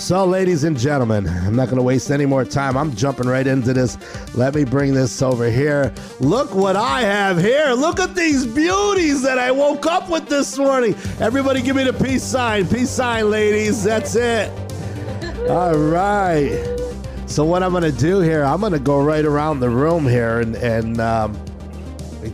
So, ladies and gentlemen, I'm not going to waste any more time. I'm jumping right into this. Let me bring this over here. Look what I have here. Look at these beauties that I woke up with this morning. Everybody, give me the peace sign. Peace sign, ladies. That's it. All right. So, what I'm going to do here, I'm going to go right around the room here and, and, um,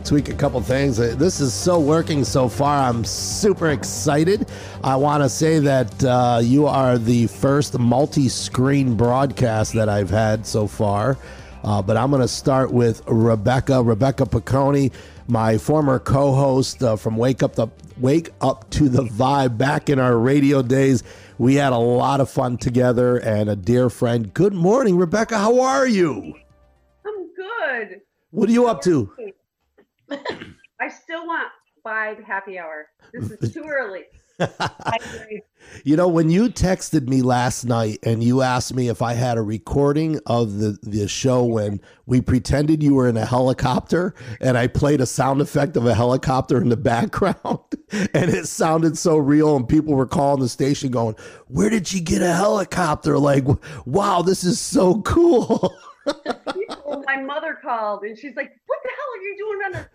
tweak a couple things. Uh, This is so working so far. I'm super excited. I want to say that uh, you are the first multi screen broadcast that I've had so far. Uh, but I'm going to start with Rebecca, Rebecca Piccone, my former co-host uh, from Wake Up the Wake Up to the Vibe. Back in our radio days, we had a lot of fun together, and a dear friend. Good morning, Rebecca. How are you? I'm good. What are you up to? I still want five happy hour. This is too early. You know, when you texted me last night and you asked me if I had a recording of the, the show when we pretended you were in a helicopter and I played a sound effect of a helicopter in the background and it sounded so real and people were calling the station going, Where did she get a helicopter? Like, wow, this is so cool. My mother called and she's like, "What the hell are you doing on the?"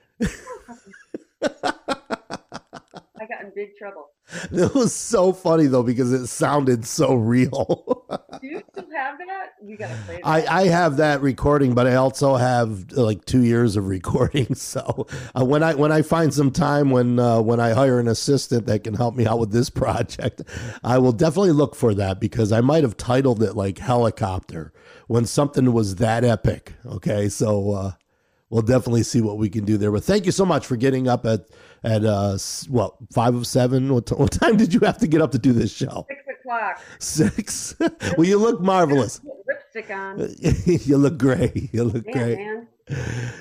I got in big trouble. it was so funny though because it sounded so real. Do you still have that? You gotta play that. I, I have that recording, but I also have like two years of recording. So uh, when I when I find some time when uh, when I hire an assistant that can help me out with this project, I will definitely look for that because I might have titled it like helicopter when something was that epic. Okay, so uh, we'll definitely see what we can do there. But thank you so much for getting up at at uh what five of seven. What, t- what time did you have to get up to do this show? Six o'clock. Six. well, you look marvelous. Lipstick on. you look great. You look Damn, great. man.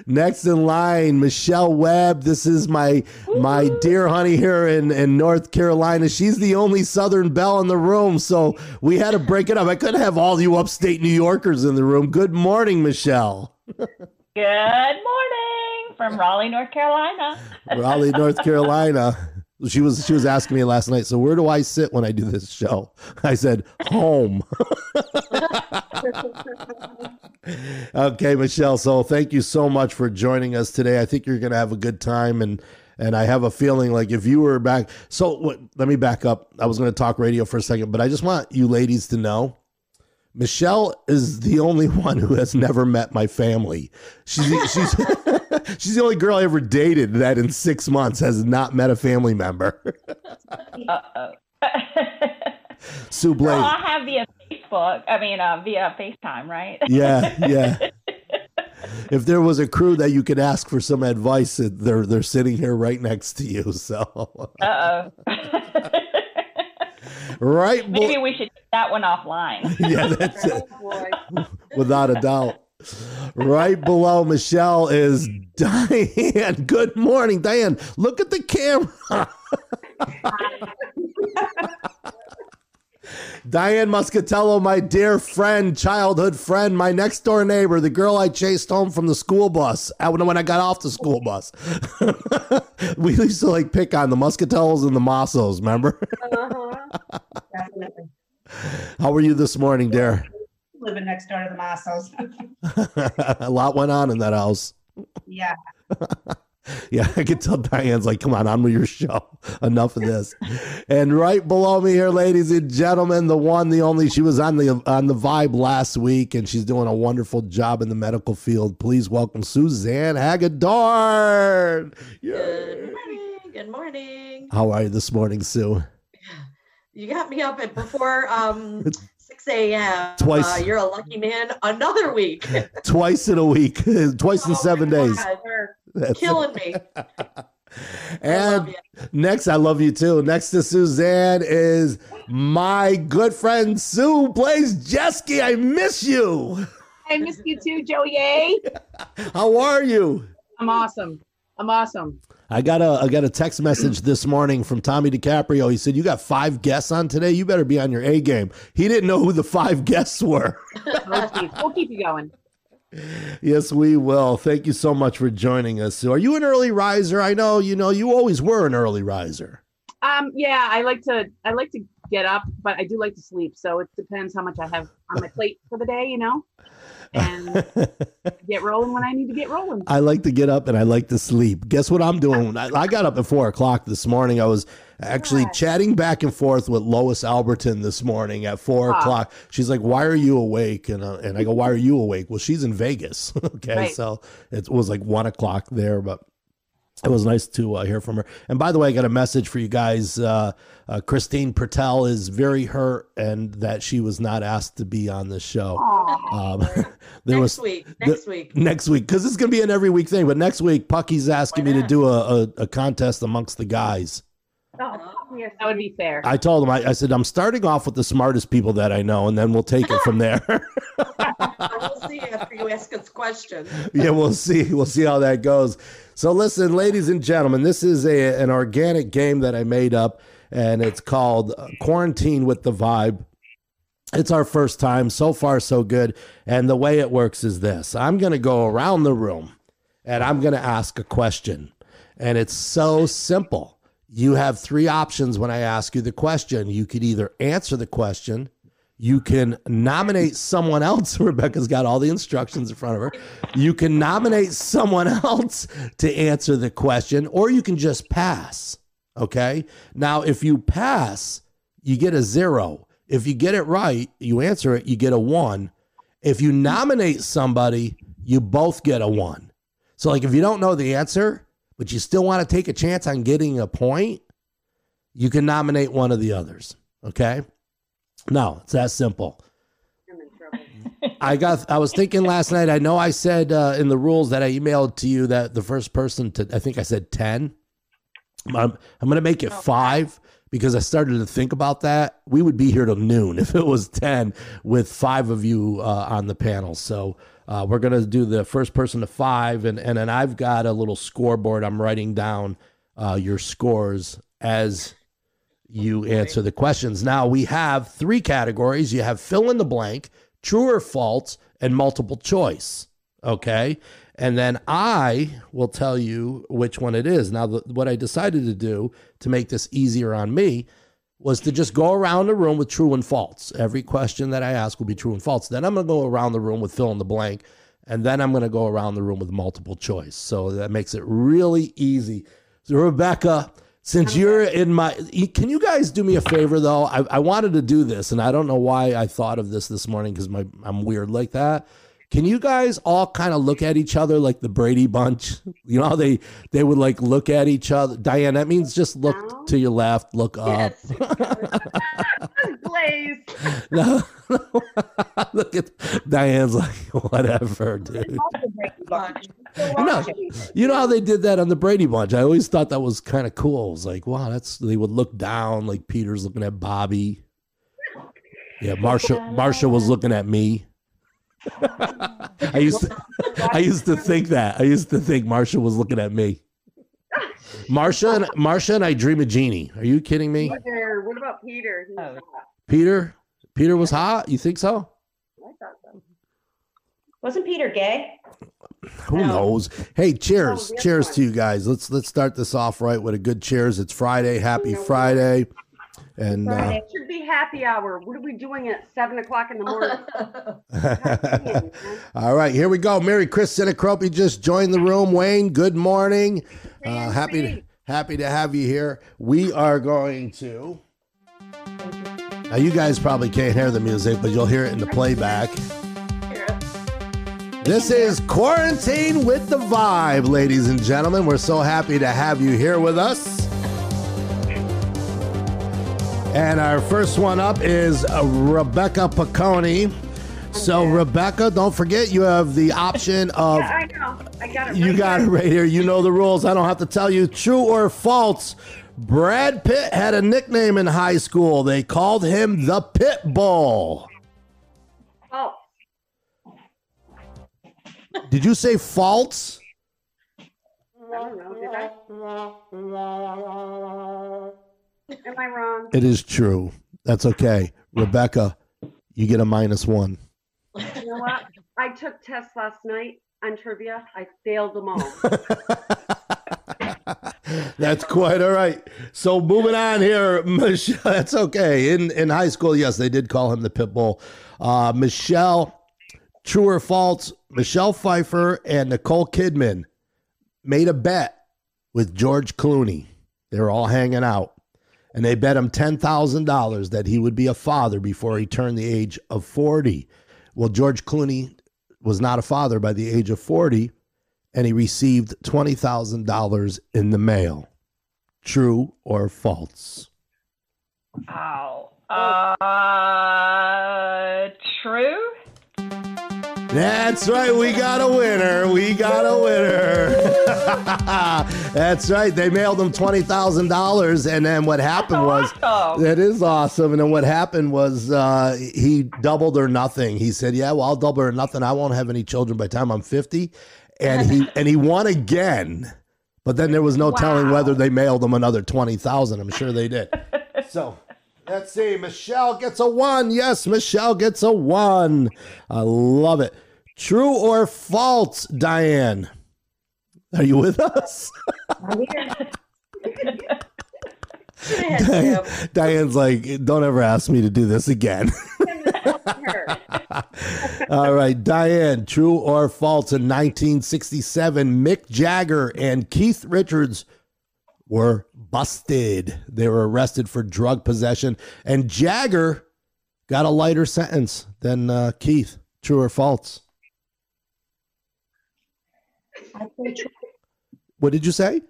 Next in line, Michelle Webb. This is my my dear honey here in, in North Carolina. She's the only Southern belle in the room, so we had to break it up. I couldn't have all you upstate New Yorkers in the room. Good morning, Michelle. Good morning from Raleigh, North Carolina. Raleigh, North Carolina. She was she was asking me last night. So where do I sit when I do this show? I said home. okay, Michelle. So thank you so much for joining us today. I think you're going to have a good time, and and I have a feeling like if you were back. So what, let me back up. I was going to talk radio for a second, but I just want you ladies to know. Michelle is the only one who has never met my family. She's she's she's the only girl I ever dated that in six months has not met a family member. Uh-oh. Sue well, I have via Facebook. I mean, uh, via FaceTime, right? Yeah, yeah. If there was a crew that you could ask for some advice, they're they're sitting here right next to you. So Uh oh. right, bo- Maybe we should take that one offline. yeah, that's it. Oh without a doubt. Right below Michelle is Diane. Good morning, Diane. Look at the camera. Diane Muscatello, my dear friend, childhood friend, my next door neighbor, the girl I chased home from the school bus uh, when I got off the school bus. we used to like pick on the Muscatellos and the Mossos, remember? Uh-huh. Definitely. How are you this morning, dear? Living next door to the Massos. a lot went on in that house. yeah. Yeah, I could tell Diane's like, come on, on with your show. Enough of this. and right below me here, ladies and gentlemen, the one, the only, she was on the on the vibe last week and she's doing a wonderful job in the medical field. Please welcome Suzanne Hagedorn. Good morning. Good morning. How are you this morning, Sue? You got me up at before um 6 a.m. Twice. Uh, you're a lucky man. Another week. Twice in a week, twice in seven days. God. That's- Killing me. And love you. Next, I love you too. Next to Suzanne is my good friend Sue Blaze Jeske. I miss you. I miss you too, Joey. How are you? I'm awesome. I'm awesome. I got a I got a text message this morning from Tommy DiCaprio. He said, "You got five guests on today. You better be on your A game." He didn't know who the five guests were. We'll keep, we'll keep you going. Yes, we will. Thank you so much for joining us. Sue. Are you an early riser? I know you know you always were an early riser. Um, yeah, I like to I like to get up, but I do like to sleep. So it depends how much I have on my plate for the day, you know, and get rolling when I need to get rolling. I like to get up and I like to sleep. Guess what I'm doing? I, I got up at four o'clock this morning. I was actually chatting back and forth with Lois Alberton this morning at four Ah. o'clock. She's like, "Why are you awake?" And uh, and I go, "Why are you awake?" Well, she's in Vegas. okay, Right. so it was like one o'clock there, but. It was nice to uh, hear from her. And by the way, I got a message for you guys. Uh, uh, Christine Pertel is very hurt and that she was not asked to be on the show. Um, there Next was week, next week. next week because it's going to be an every week thing. But next week, Pucky's asking me to do a, a, a contest amongst the guys. Oh, yes. that would be fair. I told him, I, I said, I'm starting off with the smartest people that I know, and then we'll take it from there. We'll see after you ask us questions. yeah, we'll see. We'll see how that goes. So, listen, ladies and gentlemen, this is a, an organic game that I made up, and it's called uh, Quarantine with the Vibe. It's our first time. So far, so good. And the way it works is this I'm going to go around the room and I'm going to ask a question. And it's so simple. You have three options when I ask you the question. You could either answer the question, you can nominate someone else. Rebecca's got all the instructions in front of her. You can nominate someone else to answer the question, or you can just pass. Okay. Now, if you pass, you get a zero. If you get it right, you answer it, you get a one. If you nominate somebody, you both get a one. So, like, if you don't know the answer, but you still want to take a chance on getting a point, you can nominate one of the others. Okay. No, it's that simple. I'm in trouble. I got. I was thinking last night. I know I said uh, in the rules that I emailed to you that the first person to. I think I said ten. I'm, I'm going to make it five because I started to think about that. We would be here till noon if it was ten with five of you uh, on the panel. So uh, we're going to do the first person to five, and and then I've got a little scoreboard. I'm writing down uh, your scores as you answer the questions. Now we have three categories. You have fill in the blank, true or false, and multiple choice. Okay. And then I will tell you which one it is. Now, the, what I decided to do to make this easier on me was to just go around the room with true and false. Every question that I ask will be true and false. Then I'm going to go around the room with fill in the blank. And then I'm going to go around the room with multiple choice. So that makes it really easy. So, Rebecca, since you're in my, can you guys do me a favor though? I, I wanted to do this, and I don't know why I thought of this this morning because my I'm weird like that. Can you guys all kind of look at each other like the Brady Bunch? You know how they they would like look at each other. Diane, that means just look No. to your left, look up. Blaze. No, look at Diane's like whatever, dude. You know, you know how they did that on the Brady Bunch. I always thought that was kind of cool. I was like, wow, that's they would look down like Peter's looking at Bobby. Yeah, Marsha Marsha was looking at me. I used to I used to think that. I used to think Marsha was looking at me. Marsha and Marsha and I dream a genie. Are you kidding me? Peter, what about Peter? Oh. Peter? Peter was hot? You think so? I thought so. Wasn't Peter gay? Who No. knows? Hey, cheers. Oh, cheers sir. to you guys. Let's let's start this off right with a good cheers. It's Friday. Happy No, Friday. And uh, It should be happy hour. What are we doing at seven o'clock in the morning? all right, here we go. Mary Chris Sinacropi just joined the room. Wayne, good morning. Uh, happy to, happy to have you here. We are going to. Now you guys probably can't hear the music, but you'll hear it in the playback. This is Quarantine with the Vibe, ladies and gentlemen. We're so happy to have you here with us. And our first one up is Rebecca Piccone. So, Rebecca, don't forget you have the option of Yeah, I know. I got it. you right got it right here. You know the rules. I don't have to tell you. True or false? Brad Pitt had a nickname in high school. They called him the Pit Bull. Oh, Did you say false? I don't know. Did I? Am I wrong? It is true. That's okay. Rebecca, you get a minus one. You know what? I took tests last night on trivia. I failed them all. That's quite all right. So moving on here, Michelle. That's okay. In in high school, yes, they did call him the pit bull. Uh, Michelle, true or false? Michelle Pfeiffer and Nicole Kidman made a bet with George Clooney. They were all hanging out, and they bet him ten thousand dollars that he would be a father before he turned the age of forty. Well, George Clooney was not a father by the age of forty and he received $20,000 in the mail. True or false? Oh. Uh, true. That's right. We got a winner. We got a winner. That's right. They mailed him $20,000. And then what happened was. Awesome. That is awesome. And then what happened was uh, he doubled or nothing. He said, "Yeah, well, I'll double or nothing. I won't have any children by the time I'm 50." And he and he won again. But then there was no telling whether they mailed him another 20,000. I'm sure they did. so, let's see. Michelle gets a 1. Yes, Michelle gets a 1. I love it. True or false, Diane? Are you with us? Diane, Diane's like, don't ever ask me to do this again. All right, Diane, true or false? In 1967, Mick Jagger and Keith Richards were busted. They were arrested for drug possession, and Jagger got a lighter sentence than uh, Keith. True or false? I say true. What did you say?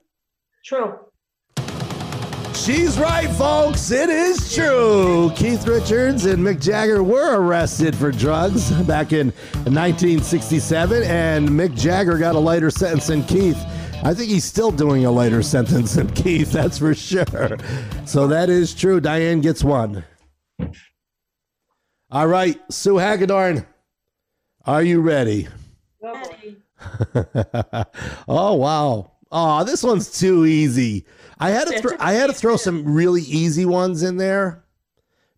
True. She's right, folks. It is true. Keith Richards and Mick Jagger were arrested for drugs back in 1967, and Mick Jagger got a lighter sentence than Keith. I think he's still doing a lighter sentence than Keith, that's for sure. So that is true. Diane gets one. All right, Sue Hagedorn, are you ready? Ready. oh wow! Oh, this one's too easy. I had to throw, I had to throw some really easy ones in there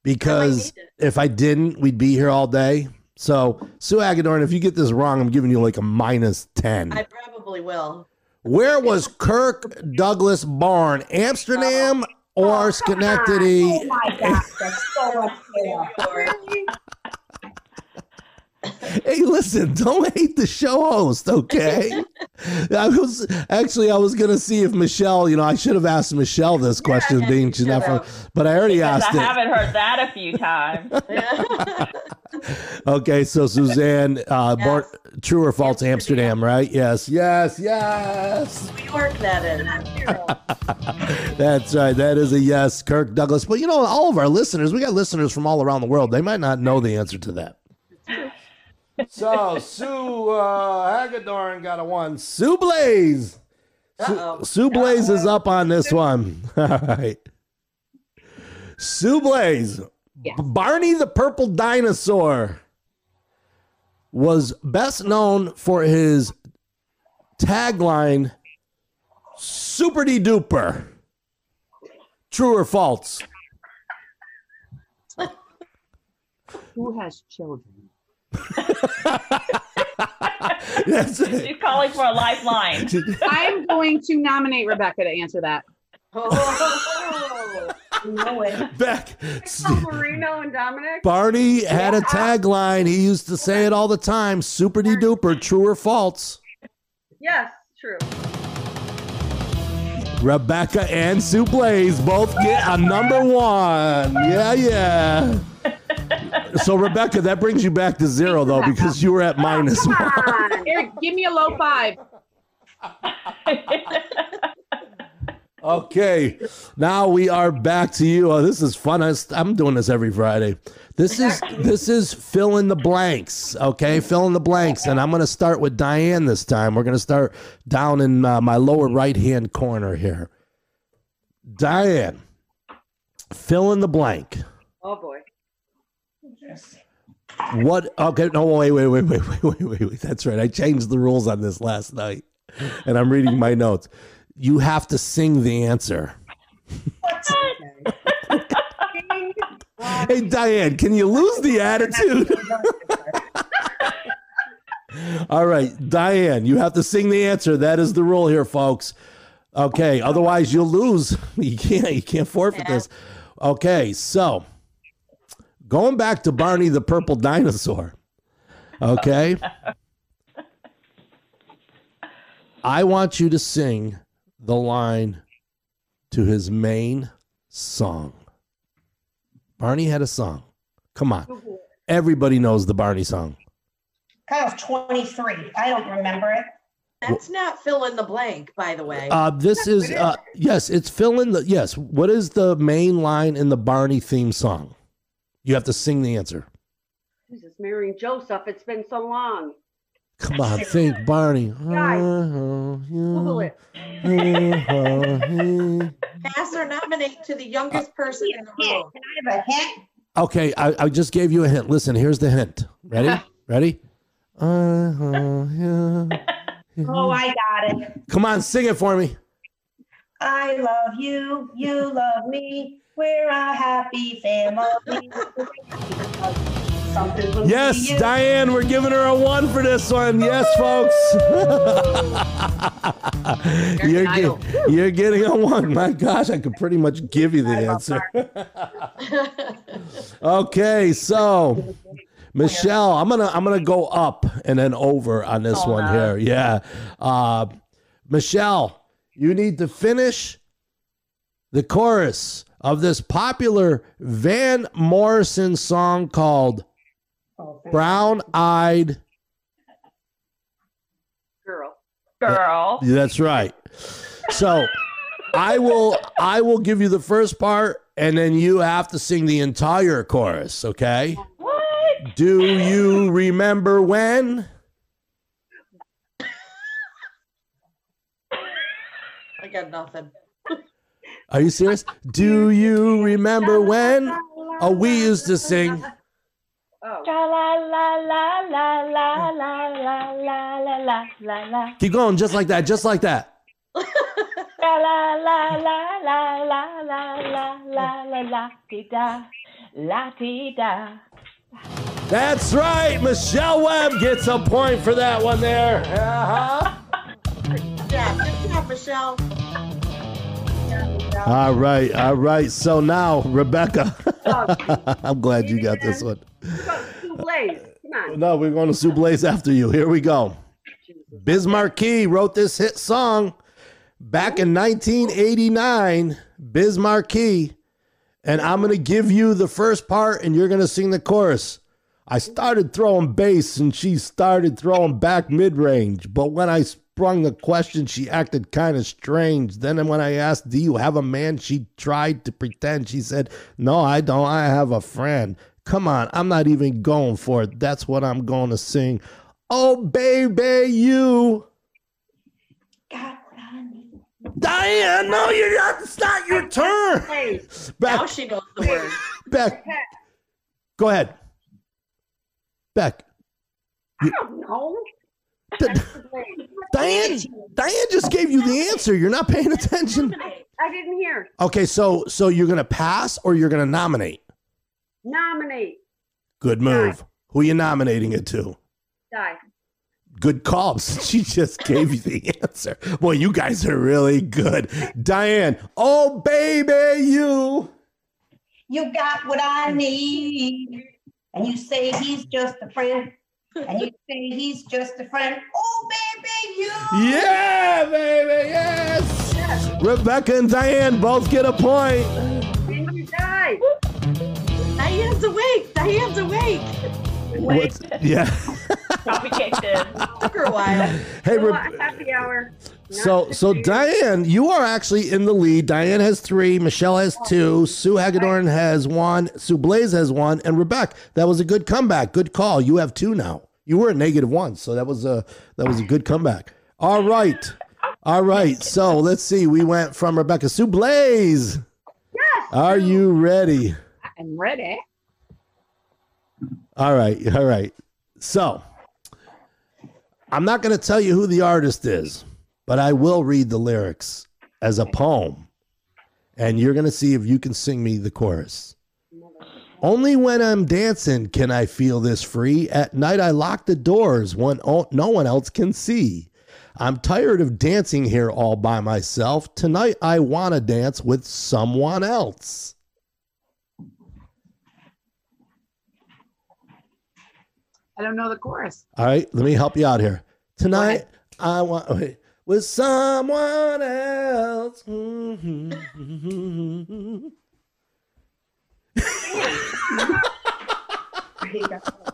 because need if I didn't, we'd be here all day. So Sue Hagedorn, if you get this wrong, I'm giving you like a minus ten. I probably will. Where was Kirk Douglas born? Amsterdam oh, or oh, Schenectady? Oh my gosh, that's so unfair. Hey, listen, don't hate the show host, okay? I was actually I was gonna see if Michelle, you know, I should have asked Michelle this question, Yeah, being she's not from, but I already Because asked I it. haven't heard that a few times. Okay, so Suzanne, uh, Bart, true or false, Amsterdam, right? Yes, yes, yes. New York, that is. That's right. That is a yes, Kirk Douglas. But you know, all of our listeners, we got listeners from all around the world. They might not know the answer to that. So Sue uh, Hagedorn got a one. Sue Blaze. Sue, Uh-oh. Sue Blaze is up on this one. All right. Sue Blaze. Barney the Purple Dinosaur was best known for his tagline, Super de Duper. True or false? Who has children? That's it. She's calling for a lifeline. I'm going to nominate Rebecca to answer that. Oh, know it. Beck. Marino and Dominic. Barney had a tagline. He used to say it all the time Super de Duper. True or false? Yes, true. Rebecca and Sue Blaze both get a number one. Yeah, yeah. So, Rebecca, that brings you back to zero, though, because you were at minus one. on. Eric, give me a low five. Okay, now we are back to you. Oh, this is fun. I- I'm doing this every Friday. This is this is fill in the blanks. Okay, fill in the blanks, and I'm going to start with Diane this time. We're going to start down in uh, my lower right hand corner here. Diane, fill in the blank. Oh boy. What? Okay, no, wait, wait, wait, wait, wait, wait, wait, wait. That's right. I changed the rules on this last night, and I'm reading my notes. You have to sing the answer. Hey, Diane, can you lose the attitude? All right, Diane, you have to sing the answer. That is the rule here, folks. Okay, otherwise you'll lose. You can't you can't forfeit Yeah. this. Okay, so going back to Barney the purple dinosaur. Okay? I want you to sing the line to his main song. Barney had a song. Come on. Everybody knows the Barney song. Kind of 23. I don't remember it. That's not fill in the blank, by the way. Uh, this is uh, yes, it's fill in the yes. What is the main line in the Barney theme song? You have to sing the answer. Jesus, Mary and Joseph, it's been so long. Come on, think Barney. Guys, Google it. Pass or nominate to the youngest person in the room. Can I have a hint? Okay, I, I just gave you a hint. Listen, here's the hint. Ready? Ready? Uh-huh, yeah. Oh, I got it. Come on, sing it for me. I love you. You love me. We're a happy family. Yes. Diane, we're giving her a one for this one. Yes, folks. you're, get- you're getting a one. My gosh, I could pretty much give you the answer. okay, so Michelle, I'm gonna I'm gonna go up and then over on this Oh, one no. here. Yeah, uh, Michelle, you need to finish the chorus of this popular Van Morrison song called Oh, Brown Eyed. Girl. Girl. That's right. So I will I will give you the first part and then you have to sing the entire chorus, okay? What? Do you remember when? got nothing. Are you serious? Do you remember when oh, we used to sing? Oh. Keep going, just like that, just like that. That's right. Michelle Webb gets a point for that one there. Uh-huh. Job, Michelle. All right, all right. So now, Rebecca, I'm glad you got this one. Sue Blaze. Come on. No, we're going to Sue Blaze after you. Here we go. Biz Markie wrote this hit song back in 1989. Biz Markie. And I'm going to give you the first part and you're going to sing the chorus. I started throwing bass and she started throwing back mid range. But when I sprung the question, she acted kind of strange. Then when I asked, Do you have a man? She tried to pretend. She said, No, I don't. I have a friend. Come on, I'm not even going for it. That's what I'm going to sing. Oh, baby, you. Got what I need. Diane, no, you're not. It's not your turn. Blaze. Now she knows the word. Beck, go ahead. Beck don't know. D- Blaze. Diane, Diane just gave you the answer. You're not paying attention. I didn't hear. Okay, so so you're gonna pass or you're gonna nominate? Nominate. Good move. Who are you nominating it to? Die. Good call. She just gave you the answer. Boy, you guys are really good. Diane, oh baby, you. You got what I need. And you say he's just a friend. And you say he's just a friend. Oh, baby, you. Yeah, baby, yes. Rebecca and Diane both get a point. And you die. Diane's awake. Diane's awake. What's, yeah. Coffee kicked in. Took her a while. Hey, Re- uh, happy hour. So, so Diane, you are actually in the lead. Diane has three, Michelle has oh. two, Sue Hagedorn has one, Sue Blaze has one, and Rebecca. That was a good comeback. Good call. You have two now. You were at negative one, so that was a that was a good comeback. All right, all right. So let's see. We went from Rebecca Sue Blaze. Yes. Are you ready? I'm ready. All right, all right. So, I'm not going to tell you who the artist is, but I will read the lyrics as a poem, and you're going to see if you can sing me the chorus. Only when I'm dancing can I feel this free. At night, I lock the doors when no one else can see. I'm tired of dancing here all by myself. Tonight I want to dance with someone else. I don't know the chorus. All right, let me help you out here. Tonight I want wait, with someone else.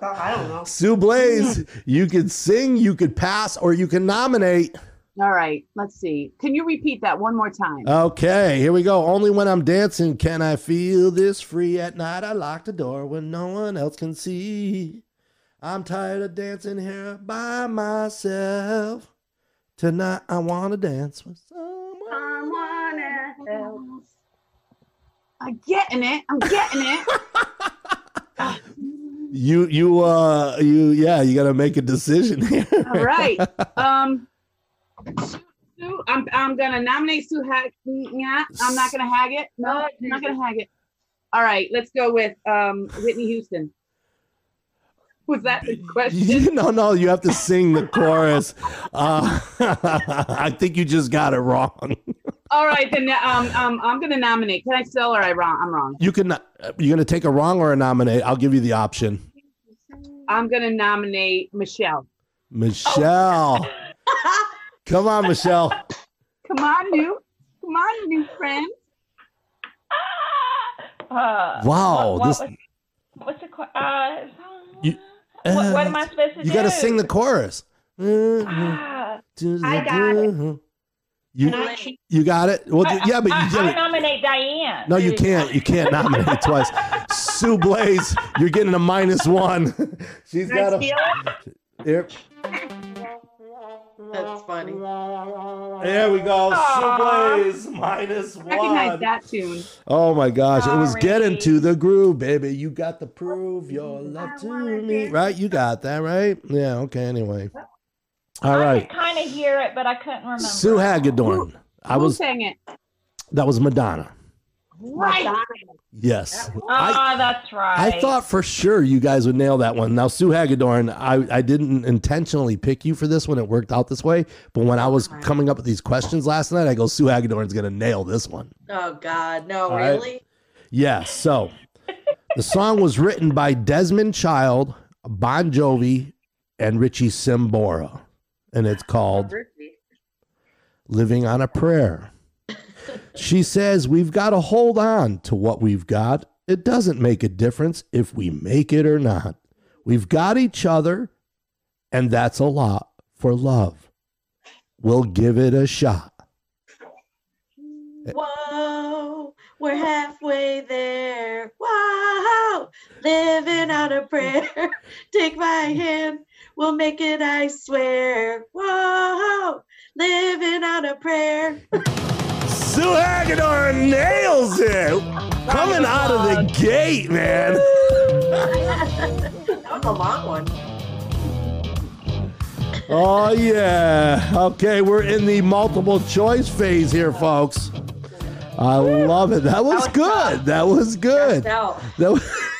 I don't know. Sue Blaze, you could sing, you could pass, or you can nominate. All right, let's see. Can you repeat that one more time? Okay, here we go. Only when I'm dancing can I feel this free. At night, I lock the door when no one else can see. I'm tired of dancing here by myself. Tonight, I want to dance with someone. Someone else. I'm getting it. I'm getting it. You, you, uh, you, yeah, you got to make a decision here. All right. Um, Sue, Sue, I'm I'm gonna nominate Sue Hag. Yeah, I'm not gonna hag it. No, I'm not gonna hag it. All right, let's go with um Whitney Houston. Was that the question? no, no, you have to sing the chorus. Uh, I think you just got it wrong. All right, then um um I'm gonna nominate. Can I still or I wrong? I'm wrong. You can. You're gonna take a wrong or a nominate. I'll give you the option. I'm gonna nominate Michelle. Michelle. Come on, Michelle. Come on, new. Come on, new friend. Uh, Wow, What, what this- was, what's the question? uh, You- what, what am I supposed to You do? You got to sing the chorus. Ah, I got it. You, I you got it. Well, I, yeah, but I, you, I nominate Diane. no, you can't. You can't nominate twice. Sue Blaze, you're getting a minus one. She's Can got a. steal it? Here, That's funny. there we go. Aw. Sue Blaze, minus Recognize that tune. Oh my gosh, it was Sorry. getting to the groove, baby. You got to prove your love to me, right? You got that, right? Yeah. Okay. Anyway, all I right. could kind of hear it, but I couldn't remember. Sue Hagedorn. I Who was sang it? that was Madonna. Right. Yes. Oh, I that's right. I thought for sure you guys would nail that one. Now Sue Hagedorn, I I didn't intentionally pick you for this one. It worked out this way, but when I was coming up with these questions last night, I go Sue Hagedorn's going to nail this one. Oh God, no, All right. really? Yes. So the song was written by Desmond Child, Bon Jovi, and Richie Sambora, and it's called Living on a Prayer. She says, We've got to hold on to what we've got. It doesn't make a difference if we make it or not. We've got each other, and that's a lot for love. We'll give it a shot. Whoa, we're halfway there. Whoa, living out a prayer. Take my hand, we'll make it, I swear. Whoa, living on a prayer. Sue Hagedorn nails it. Coming out of the gate, man. That was a long one. Oh, yeah. Okay, we're in the multiple choice phase here, folks. I love it. That was was good. tough. That was good. That was.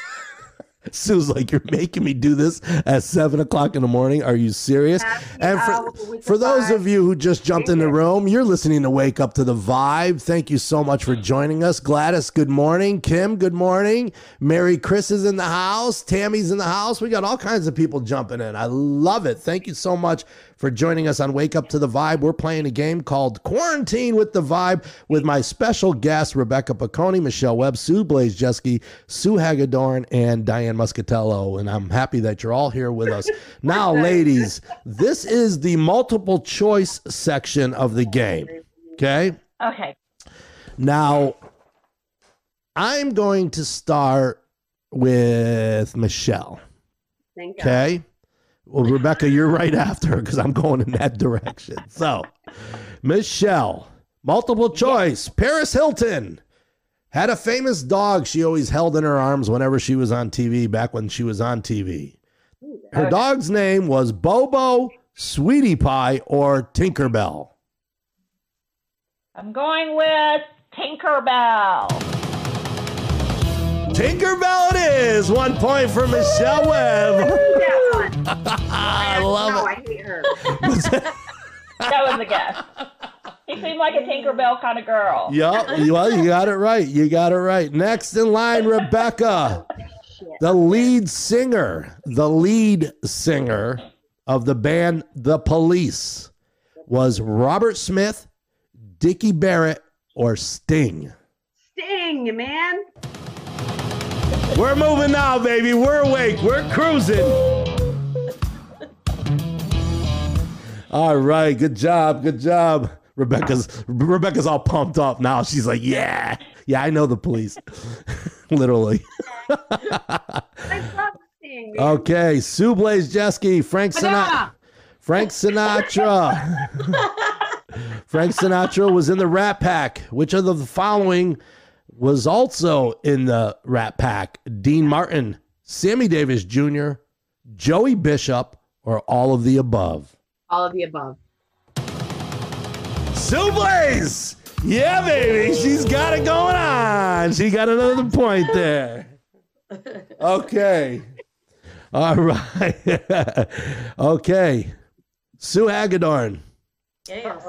Sue's like, you're making me do this at seven o'clock in the morning. Are you serious? And for, for those of you who just jumped in the room, you're listening to Wake Up to the Vibe. Thank you so much for joining us. Gladys, good morning. Kim, good morning. Mary Chris is in the house. Tammy's in the house. We got all kinds of people jumping in. I love it. Thank you so much for joining us on Wake Up to the Vibe. We're playing a game called Quarantine with the Vibe with my special guests, Rebecca Piccone, Michelle Webb, Sue Blaze Jeske, Sue Hagedorn, and Diane Muscatello. And I'm happy that you're all here with us. now, ladies, this is the multiple choice section of the game. Okay. Okay. Now, I'm going to start with Michelle. Okay. Well, Rebecca, you're right after her because I'm going in that direction. So, Michelle, multiple choice. Paris Hilton had a famous dog she always held in her arms whenever she was on TV back when she was on TV. Her dog's name was Bobo, Sweetie Pie, or Tinkerbell. I'm going with Tinkerbell. Tinkerbell it is. One point for Michelle Webb. That one. I love no, it. I hate her. That was a guess. He seemed like a Tinkerbell kind of girl. Yep. Well, you got it right. You got it right. Next in line, Rebecca, the lead singer, the lead singer of the band The Police was Robert Smith, Dickie Barrett, or Sting. Sting, man. We're moving now, baby. We're awake. We're cruising. All right. Good job. Good job. Rebecca's Rebecca's all pumped up now. She's like, "Yeah, yeah, I know the police." Literally. I love Sting. man. Okay, Sue Blaze Jeske, Frank Sinatra. Frank Sinatra. Frank Sinatra was in the Rat Pack. Which of the following was also in the Rat Pack? Dean Martin, Sammy Davis Jr., Joey Bishop, or all of the above? All of the above. Sue Blaze! Yeah, baby. She's got it going on. She got another point there. Okay. All right. okay. Sue Hagedorn. Yes.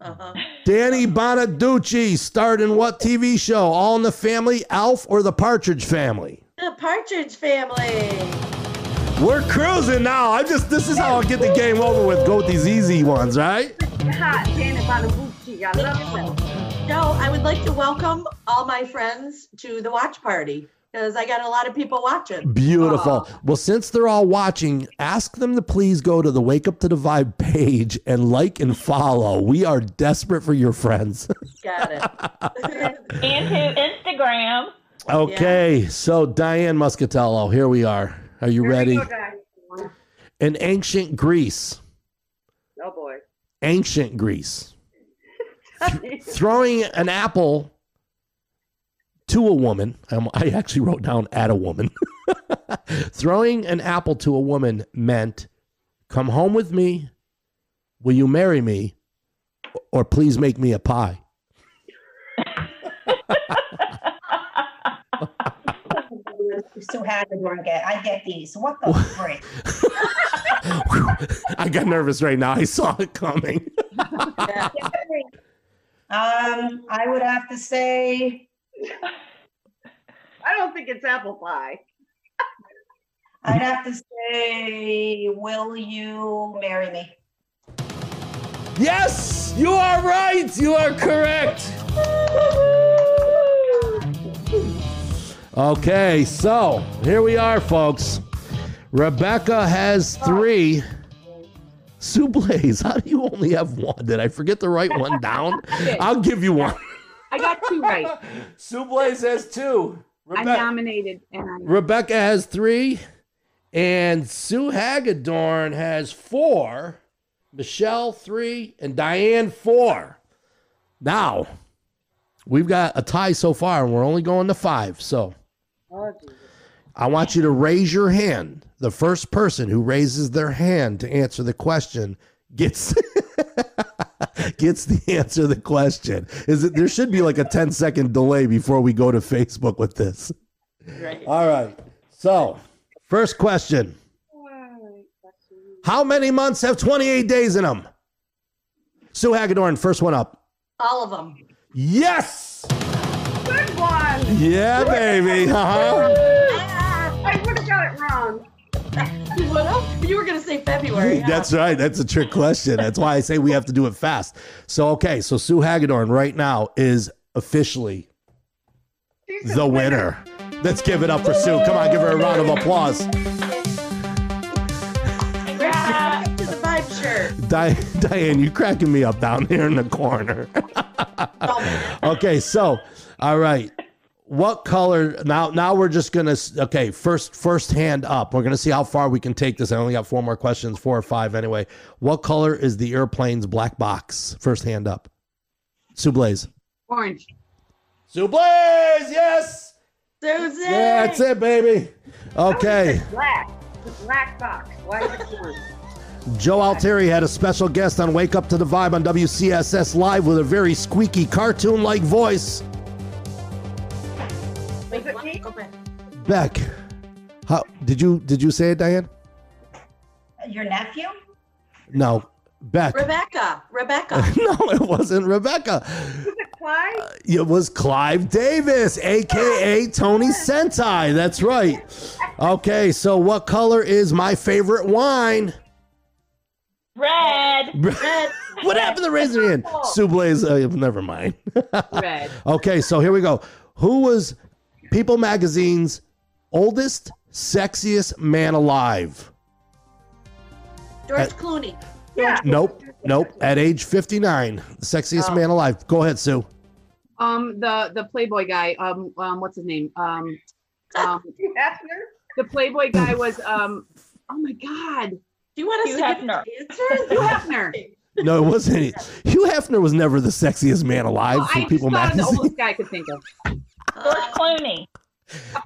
Uh-huh. Danny Bonaduce starred in what TV show? All in the Family, Alf, or The Partridge Family? The Partridge Family. We're cruising now. I just this is how I get the game over with. Go with these easy ones, right? Hot Janet Bonabucci. I love that. Joe, I would like to welcome all my friends to the watch party because I got a lot of people watching. Beautiful. Well, since they're all watching, ask them to please go to the Wake Up to the Vibe page and like and follow. We are desperate for your friends. Got it. And to Instagram. okay, so Diane Muscatello, here we are. Are you Here ready? In ancient Greece, Oh boy. ancient Greece, throwing an apple to a woman. Um, I actually wrote down at a woman. throwing an apple to a woman meant, "Come home with me. Will you marry me, or please make me a pie." So happy to get. I get these. What the frick? I got nervous right now. I saw it coming. Yeah. Um, I would have to say, I don't think it's apple pie. I'd have to say, will you marry me? Yes, you are right. You are correct. Okay, so here we are, folks. Rebecca has three. Sue Blaze, how do you only have one? Did I forget to write one down? I'll give you one. I got two right. Sue Blaze has two. I'm nominated and I Rebecca has three, and Sue Hagedorn has four. Michelle three, and Diane four. Now, we've got a tie so far, and we're only going to five. So, Jesus. I want you to raise your hand. The first person who raises their hand to answer the question gets gets the answer to the question. Is it there should be like a 10 second delay before we go to Facebook with this. Right. All right. So, first question. How many months have 28 days in them? Sue Hagedorn, first one up. All of them. Yes. Good one. Yeah, baby. Uh-huh. I would have got it wrong. What else? You were going to say February. huh? That's right. That's a trick question. That's why I say we have to do it fast. So, okay. So, Sue Hagedorn right now is officially She's the winner. Let's give it up for Sue. Come on, give her a round of applause. Congrats to the vibe shirt. Di- Diane, you're cracking me up down here in the corner. Okay, so all right. What color now now we're just gonna okay, first first hand up. We're gonna see how far we can take this. I only got four more questions, four or five anyway. What color is the airplane's black box? First hand up. Sue Blaze. orange. Sue Blaze, yes! Susie. Yeah, that's it, baby. Okay. Black. The black box. Why is it blue? Joe Altieri had a special guest on Wake Up to the Vibe on WCSS Live with a very squeaky cartoon like voice. Wait, it what? me? Go back. Beck, how did you did you say it, Diane? Your nephew? No. Beck. Rebecca. Rebecca. no, it wasn't Rebecca. Was it Clyde? It was Clive Davis, aka Tony Sentai. That's right. Okay, so what color is my favorite wine? Red. Red. What happened to raising your hand? Sue Blaze, uh, never mind. Red. okay, so here we go. Who was People Magazine's oldest, sexiest man alive? George Uh, Clooney. Yeah. Nope, nope. At age 59, the sexiest Oh. man alive. Go ahead, Sue. Um, the the Playboy guy. Um, um, what's his name? Um, um, Hugh Hefner? the Playboy guy was um. Oh my God, Do you want us Hugh to give Hefner. an? Hugh Hefner. No, it wasn't. Hugh Hefner was never the sexiest man alive Oh, for I just People thought of the Magazine. oldest guy I could think of. George Clooney.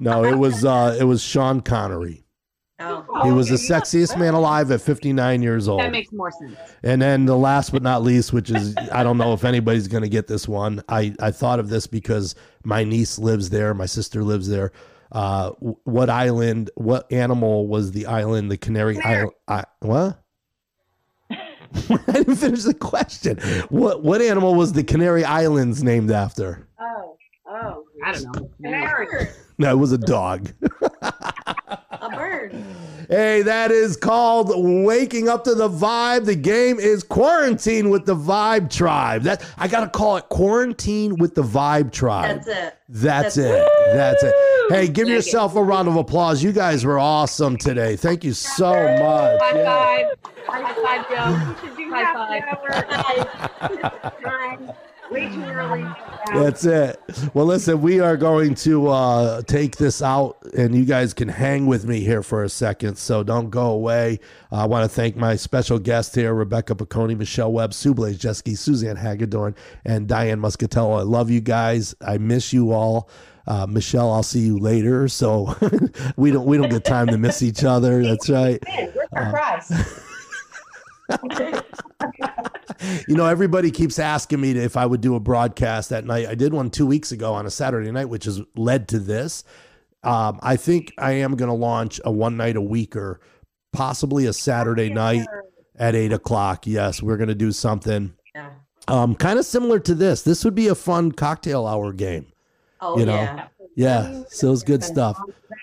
No, it was uh, it was Sean Connery. Oh. He was the sexiest man alive at 59 years old. That makes more sense. And then the last but not least, which is I don't know if anybody's going to get this one. I I thought of this because my niece lives there, my sister lives there. Uh, what island? What animal was the island? The Canary Island? I, what? I didn't finish the question. What what animal was the Canary Islands named after? Oh, oh. I don't know. Canary. No, it was a dog. A bird. Hey, that is called waking up to the vibe. The game is quarantine with the vibe tribe. That I gotta call it quarantine with the vibe tribe. That's it. That's That's- it. That's it. Hey, give Like it. yourself a round of applause. You guys were awesome today. Thank you so much. High Yeah. five. High five, Joe. Should do High happy hour. Time. Way too early. That's it. Well, listen, we are going to uh, take this out, and you guys can hang with me here for a second. So don't go away. I want to thank my special guests here Rebecca Piccone, Michelle Webb, Sue Blaze Jeske, Suzanne Hagedorn, and Diane Muscatello. I love you guys. I miss you all. Uh, Michelle, I'll see you later. So we don't we don't get time to miss each other. That's right. Where's our prize? You know, everybody keeps asking me to, if I would do a broadcast that night. I did one two weeks ago on a Saturday night, which has led to this. Um, I think I am going to launch a one night a week or possibly a Saturday night at eight o'clock. Yes, we're going to do something Yeah. um, kind of similar to this. This would be a fun cocktail hour game. Oh, You know. yeah. Yeah, so it's good stuff.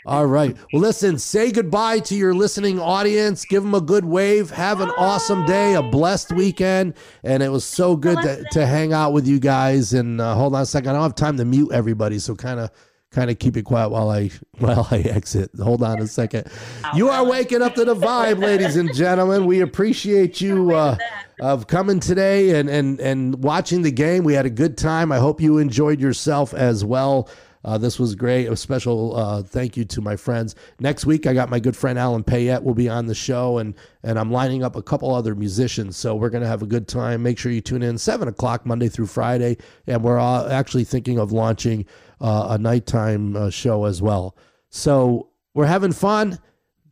All right. Well, listen, say goodbye to your listening audience. Give them a good wave. Have an awesome day, a blessed weekend. And it was so good to, to hang out with you guys. And uh, hold on a second. I don't have time to mute everybody. So kind of kind of keep it quiet while I while I exit. Hold on a second. You are waking up to the vibe, ladies and gentlemen. We appreciate you uh, of coming today and and and watching the game. We had a good time. I hope you enjoyed yourself as well. Uh, this was great. A special uh, thank you to my friends. Next week, I got my good friend Alan Payette will be on the show, and and I'm lining up a couple other musicians. So we're gonna have a good time. Make sure you tune in seven o'clock Monday through Friday, and we're actually thinking of launching uh, a nighttime uh, show as well. So we're having fun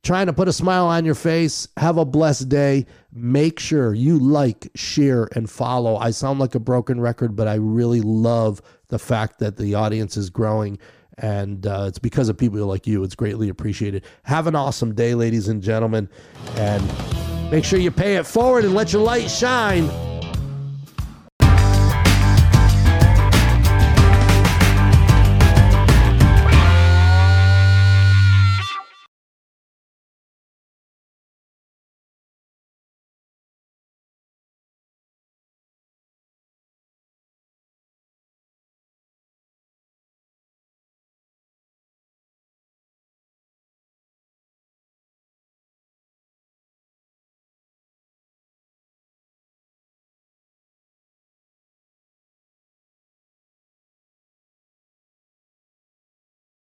trying to put a smile on your face. Have a blessed day. Make sure you like, share, and follow. I sound like a broken record, but I really love the fact that the audience is growing. And uh, it's because of people like you. It's greatly appreciated. Have an awesome day, ladies and gentlemen. And make sure you pay it forward and let your light shine.